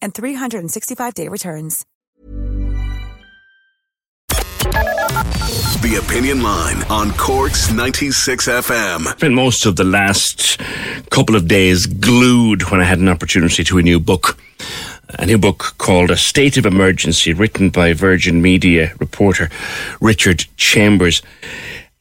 and 365-day returns. The Opinion Line on Cork's 96 FM. Spent most of the last couple of days glued when I had an opportunity to a new book. A new book called A State of Emergency, written by Virgin Media reporter Richard Chambers.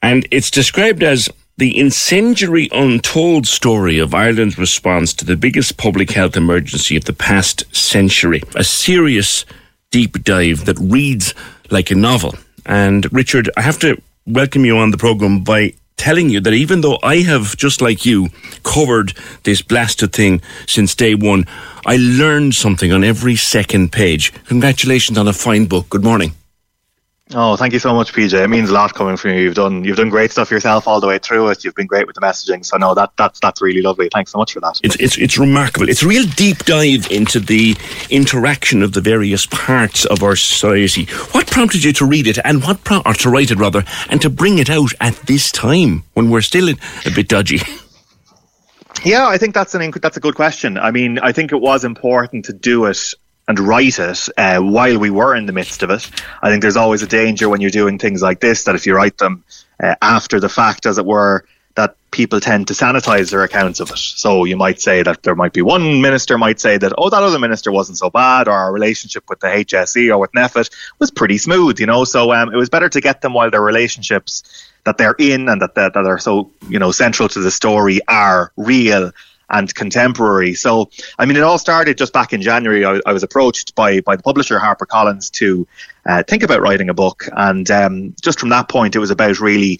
And it's described as the incendiary untold story of Ireland's response to the biggest public health emergency of the past century. A serious deep dive that reads like a novel. And Richard, I have to welcome you on the program by telling you that even though I have, just like you, covered this blasted thing since day one, I learned something on every second page. Congratulations on a fine book. Good morning. Oh, thank you so much, PJ. It means a lot coming from you. You've done you've done great stuff yourself all the way through it. You've been great with the messaging. So no, that that's that's really lovely. Thanks so much for that. It's it's it's remarkable. It's a real deep dive into the interaction of the various parts of our society. What prompted you to read it, and what pro- or to write it rather, and to bring it out at this time when we're still a bit dodgy? Yeah, I think that's an that's a good question. I mean, I think it was important to do it and write it uh, while we were in the midst of it. I think there's always a danger when you're doing things like this that if you write them uh, after the fact, as it were, that people tend to sanitize their accounts of it. So you might say that there might be one minister might say that, oh, that other minister wasn't so bad, or our relationship with the HSE or with NPHET was pretty smooth, you know. So um, it was better to get them while their relationships that they're in and that, that, that are so, you know, central to the story are real and contemporary. So, I mean, it all started just back in January. I, I was approached by by the publisher HarperCollins to uh, think about writing a book, and um, just from that point, it was about really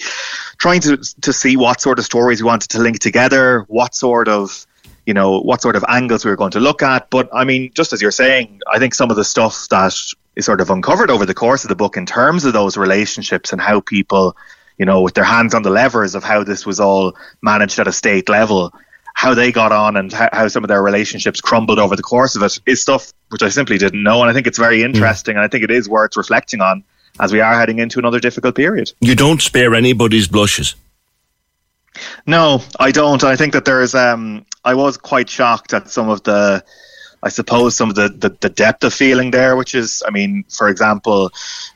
trying to to see what sort of stories we wanted to link together, what sort of you know what sort of angles we were going to look at. But I mean, just as you're saying, I think some of the stuff that is sort of uncovered over the course of the book in terms of those relationships and how people you know, with their hands on the levers of how this was all managed at a state level, how they got on and how, how, some of their relationships crumbled over the course of it is stuff which I simply didn't know. And I think it's very interesting and I think it is worth reflecting on as we are heading into another difficult period. You don't spare anybody's blushes. No, I don't. I think that there's. Um, I was quite shocked at some of the I suppose some of the, the, the, depth of feeling there, which is, I mean, for example,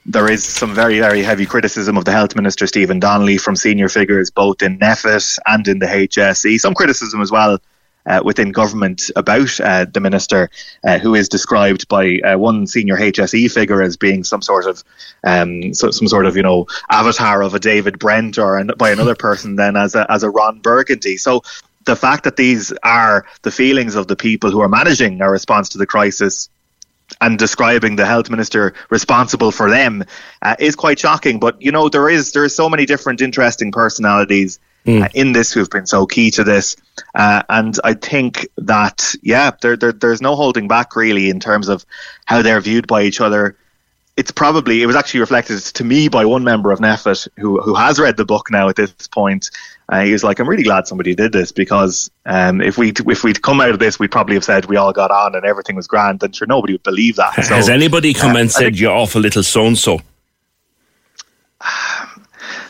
there is some very, very heavy criticism of the Health Minister, Stephen Donnelly, from senior figures both in NPHET and in the HSE. Some criticism as well uh, within government about uh, the minister, uh, who is described by uh, one senior HSE figure as being some sort of um, so, some sort of you know avatar of a David Brent, or an, by another person then as a as a Ron Burgundy. So the fact that these are the feelings of the people who are managing our response to the crisis and describing the health minister responsible for them uh, is quite shocking. But you know, there is there is so many different interesting personalities mm. uh, in this who've been so key to this, uh, and I think that yeah, there, there there's no holding back really in terms of how they're viewed by each other it's probably it was actually reflected to me by one member of NPHET who who has read the book now at this point. Uh, he was like, "I'm really glad somebody did this because um, if we if we'd come out of this, we'd probably have said we all got on and everything was grand, and sure nobody would believe that." So, has anybody come uh, and said you're off a little so and so?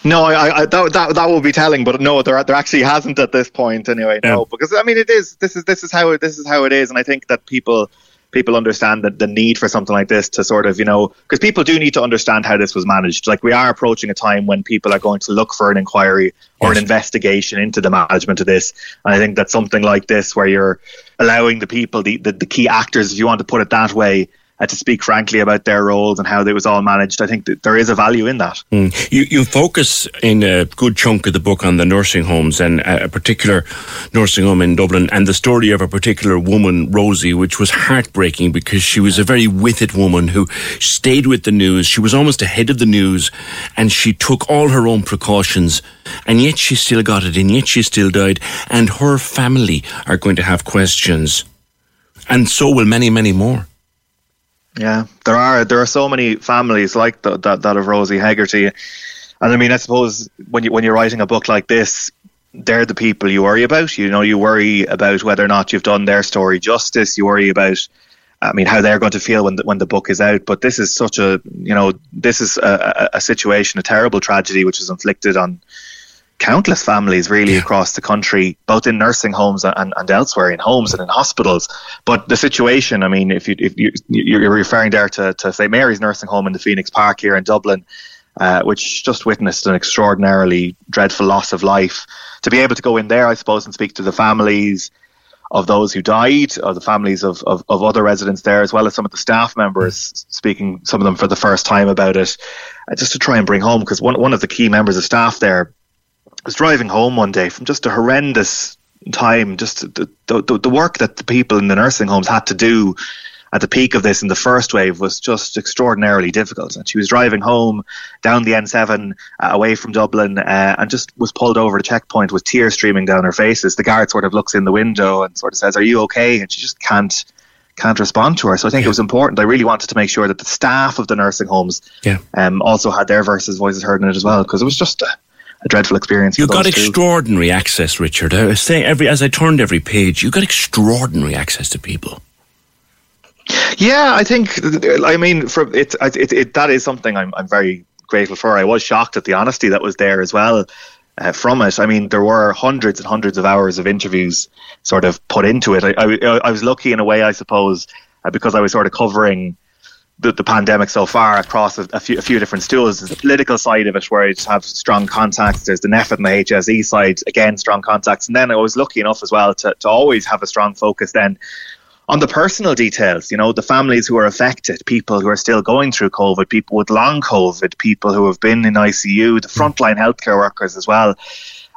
No, I, I, that, that that will be telling, but no, there there actually hasn't at this point anyway. No, yeah. because I mean it is this is this is how this is how it is, and I think that people people understand that the need for something like this to sort of, you know, because people do need to understand how this was managed. Like we are approaching a time when people are going to look for an inquiry or yes. an investigation into the management of this. And I think that something like this, where you're allowing the people, the, the, the key actors, if you want to put it that way, uh, to speak frankly about their roles and how it was all managed. I think that there is a value in that. Mm. You, you focus in a good chunk of the book on the nursing homes and a particular nursing home in Dublin and the story of a particular woman, Rosie, which was heartbreaking because she was a very with it woman who stayed with the news. She was almost ahead of the news and she took all her own precautions and yet she still got it and yet she still died and her family are going to have questions and so will many, many more. Yeah, there are there are so many families like the, that that of Rosie Hegarty, and I mean, I suppose when you when you're writing a book like this, they're the people you worry about. You know, you worry about whether or not you've done their story justice. You worry about, I mean, how they're going to feel when the, when the book is out. But this is such a, you know, this is a, a situation, a terrible tragedy which is inflicted on countless families really across the country, both in nursing homes and, and elsewhere, in homes and in hospitals. But the situation, I mean, if you if you you're referring there to to Saint Mary's nursing home in the Phoenix Park here in Dublin, uh, which just witnessed an extraordinarily dreadful loss of life. To be able to go in there, I suppose, and speak to the families of those who died, or the families of, of, of, other residents there, as well as some of the staff members speaking, some of them for the first time about it, uh, just to try and bring home. Because one, one of the key members of staff there was driving home one day from just a horrendous time, just the, the, the work that the people in the nursing homes had to do at the peak of this in the first wave was just extraordinarily difficult. And she was driving home down the N7 uh, away from Dublin uh, and just was pulled over at a checkpoint with tears streaming down her faces. The guard sort of looks in the window and sort of says, "Are you okay?" And she just can't can't respond to her. So I think yeah. it was important. I really wanted to make sure that the staff of the nursing homes yeah. um, also had their verses voices heard in it as well because it was just. A, a dreadful experience. You got extraordinary two. access, Richard. I say every as I turned every page, you got extraordinary access to people. Yeah, I think. I mean, for it, it, it that is something I'm, I'm very grateful for. I was shocked at the honesty that was there as well. Uh, from it. I mean, there were hundreds and hundreds of hours of interviews sort of put into it. I, I, I was lucky in a way, I suppose, uh, because I was sort of covering the, the pandemic so far across a, a, few, a few different stools. There's the political side of it where you have strong contacts. There's the NPHET and the HSE side, again, strong contacts. And then I was lucky enough as well to, to always have a strong focus then on the personal details, you know, the families who are affected, people who are still going through COVID, people with long COVID, people who have been in ICU, the mm. frontline healthcare workers as well.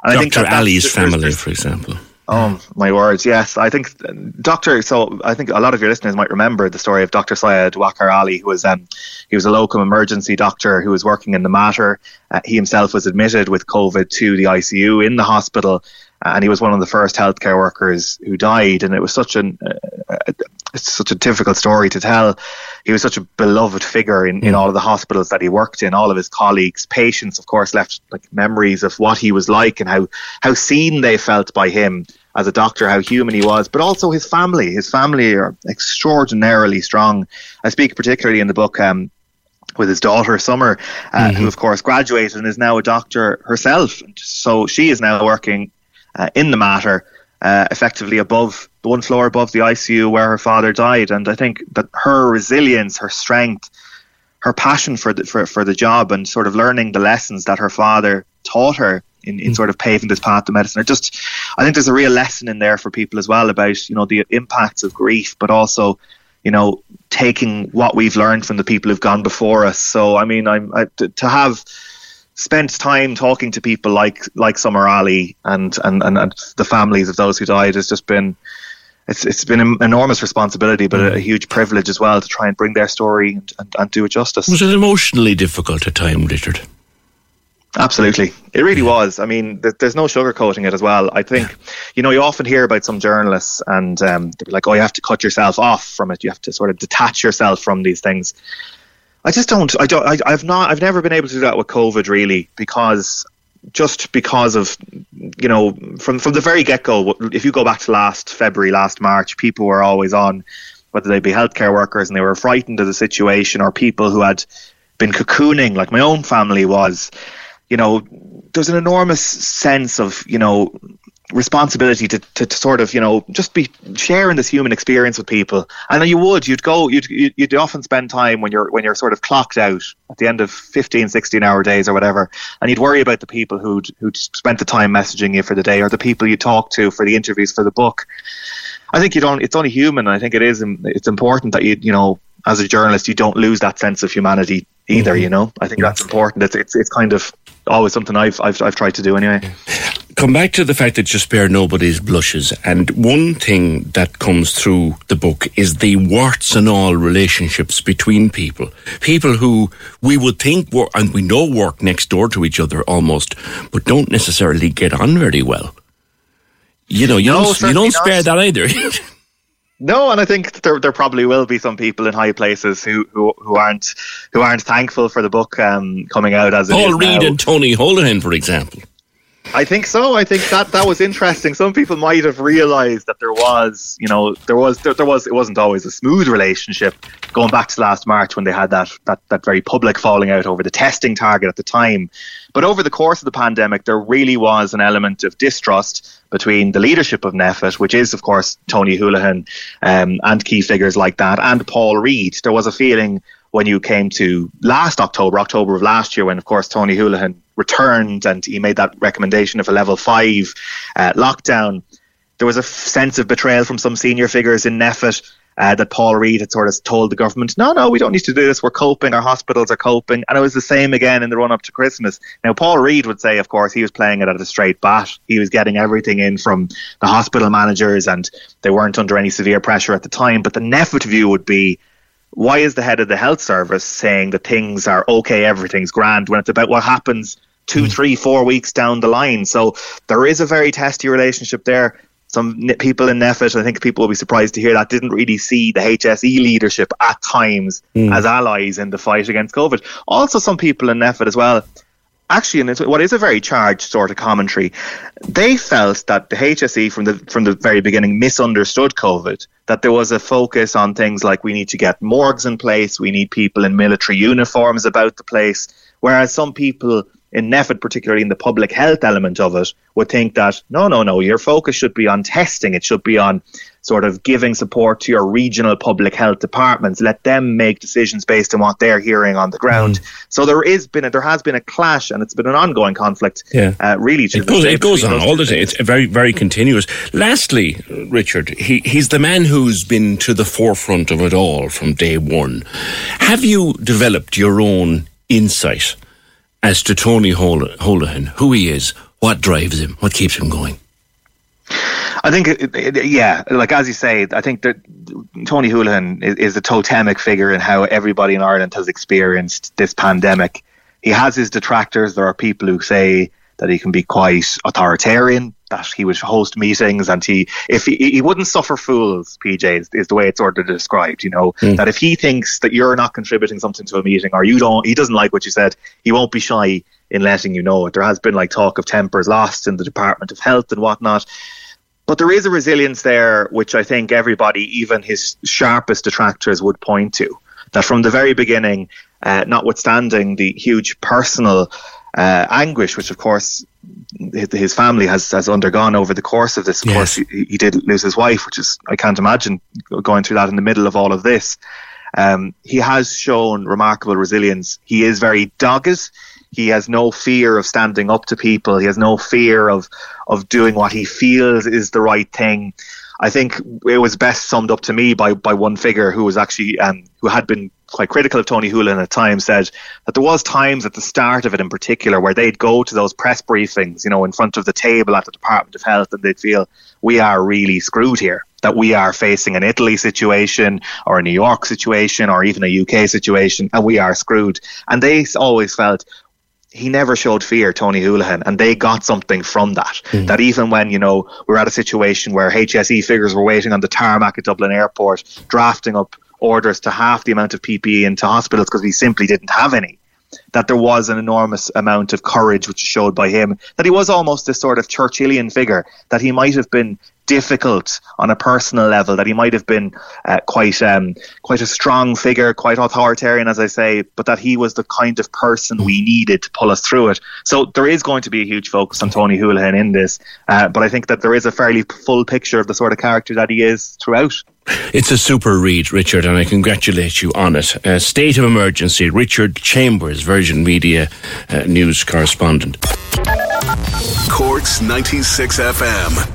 And Dr. I think that Ali's family, for example. Oh my words! Yes, I think Doctor. So I think a lot of your listeners might remember the story of Doctor Syed Waqar Ali, who was um, he was a local emergency doctor who was working in the Mater. Uh, he himself was admitted with COVID to the ICU in the hospital, and he was one of the first healthcare workers who died. And it was such an uh, it's such a difficult story to tell. He was such a beloved figure in, in mm. all of the hospitals that he worked in. All of his colleagues, patients, of course, left like memories of what he was like and how how seen they felt by him as a doctor, how human he was, but also his family. His family are extraordinarily strong. I speak particularly in the book. Um, with his daughter Summer, uh, mm-hmm. who of course graduated and is now a doctor herself. So she is now working uh, in the Mater, uh, effectively above the one floor above the ICU where her father died. And I think that her resilience, her strength, her passion for the, for, for the job and sort of learning the lessons that her father taught her in, in mm. sort of paving this path to medicine. Or just, I think there's a real lesson in there for people as well about, you know, the impacts of grief, but also, you know, taking what we've learned from the people who've gone before us. So, I mean, I'm I, to have spent time talking to people like like Summer Ali and, and, and, and the families of those who died has just been it's it's been an enormous responsibility, but a, a, huge privilege as well to try and bring their story and, and, and, do it justice. Was it emotionally difficult at time, Richard? Absolutely, it really was. I mean, th- there's no sugarcoating it as well. I think, yeah. you know, you often hear about some journalists and um, they're like, "Oh, you have to cut yourself off from it. You have to sort of detach yourself from these things." I just don't. I don't. I, I've not. I've never been able to do that with COVID really because just because of you know from from the very get go. If you go back to last February, last March, people were always on whether they be healthcare workers and they were frightened of the situation, or people who had been cocooning, like my own family was. You know, there's an enormous sense of you know responsibility to, to, to, sort of you know just be sharing this human experience with people. And you would you'd go you'd you'd often spend time when you're when you're sort of clocked out at the end of 15 16 hour days or whatever and you'd worry about the people who'd who'd spent the time messaging you for the day or the people you talked to for the interviews for the book. I think you don't it's only human i think it is it's important that you you know as a journalist, you don't lose that sense of humanity either. Mm-hmm. You know, I think that's important. It's it's it's kind of always something I've I've I've tried to do anyway. Come back to the fact that you spare nobody's blushes, and one thing that comes through the book is the warts and all relationships between people, people who we would think were and we know work next door to each other almost, but don't necessarily get on very well. You know, you no, don't you don't spare not. that either. No, and I think there there probably will be some people in high places who who, who aren't who aren't thankful for the book um, coming out as Paul Reid now. and Tony Holohan, for example. I think so. I think that that was interesting. Some people might have realised that there was, you know, there was there, there, was it wasn't always a smooth relationship going back to last March when they had that that that very public falling out over the testing target at the time. But over the course of the pandemic, there really was an element of distrust between the leadership of NPHET, which is of course Tony Holohan um, and key figures like that, and Paul Reid. There was a feeling when you came to last October, October of last year, when of course Tony Holohan returned and he made that recommendation of a level five uh, lockdown, there was a f- sense of betrayal from some senior figures in NPHET uh, that Paul Reid had sort of told the government, no, no, we don't need to do this. We're coping. Our hospitals are coping. And it was the same again in the run up to Christmas. Now, Paul Reid would say, of course, he was playing it at a straight bat. He was getting everything in from the hospital managers and they weren't under any severe pressure at the time. But the NPHET view would be, why is the head of the health service saying that things are okay, everything's grand, when it's about what happens two, mm. three, four weeks down the line? So there is a very testy relationship there. Some people in NPHET, I think people will be surprised to hear that, didn't really see the HSE leadership at times mm. as allies in the fight against COVID. Also, some people in NPHET as well actually in what is a very charged sort of commentary, they felt that the HSE from the from the very beginning misunderstood COVID. That there was a focus on things like we need to get morgues in place, we need people in military uniforms about the place, whereas some people in NPHET, particularly in the public health element of it, would think that no, no, no, your focus should be on testing. It should be on sort of giving support to your regional public health departments. Let them make decisions based on what they're hearing on the ground. Mm. So there is been a, there has been a clash, and it's been an ongoing conflict. Yeah, uh, really. It goes, it goes on all the time. It's very very continuous. Lastly, Richard, he, he's the man who's been to the forefront of it all from day one. Have you developed your own insight as to Tony Holohan, who he is, what drives him, what keeps him going? I think, it, it, yeah, like as you say, I think that Tony Holohan is, is a totemic figure in how everybody in Ireland has experienced this pandemic. He has his detractors. There are people who say that he can be quite authoritarian, that he would host meetings and he if he, he wouldn't suffer fools, PJ is, is the way it's sort of described, you know, mm. that if he thinks that you're not contributing something to a meeting or you don't he doesn't like what you said, he won't be shy in letting you know it. There has been like talk of tempers lost in the Department of Health and whatnot. But there is a resilience there which I think everybody, even his sharpest detractors, would point to. That from the very beginning, uh, notwithstanding the huge personal uh, anguish, which of course his family has, has undergone over the course of this. Of yes. course, he, he, did lose his wife, which is I can't imagine going through that in the middle of all of this. Um, he has shown remarkable resilience. He is very dogged. He has no fear of standing up to people. He has no fear of of doing what he feels is the right thing. I think it was best summed up to me by by one figure who was actually um, who had been quite critical of Tony Holohan at times, said that there was times at the start of it in particular where they'd go to those press briefings, you know, in front of the table at the Department of Health, and they'd feel we are really screwed here. That we are facing an Italy situation or a New York situation or even a UK situation, and we are screwed. And they always felt he never showed fear, Tony Holohan, and they got something from that. Mm. That even when, you know, we're at a situation where HSE figures were waiting on the tarmac at Dublin Airport, drafting up orders to half the amount of PPE into hospitals because we simply didn't have any. That there was an enormous amount of courage which showed by him. That he was almost this sort of Churchillian figure. That he might have been difficult on a personal level. That he might have been uh, quite um, quite a strong figure, quite authoritarian, as I say. But that he was the kind of person we needed to pull us through it. So there is going to be a huge focus on Tony Holohan in this. Uh, but I think that there is a fairly full picture of the sort of character that he is throughout. It's a super read, Richard, and I congratulate you on it. Uh, State of Emergency, Richard Chambers, Virgin Media uh, News correspondent. Corks 96 FM.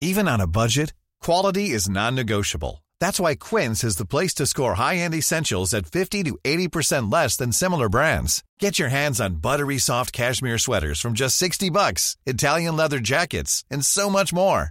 Even on a budget, quality is non negotiable. That's why Quince is the place to score high-end essentials at 50 to 80% less than similar brands. Get your hands on buttery soft cashmere sweaters from just 60 bucks, Italian leather jackets, and so much more.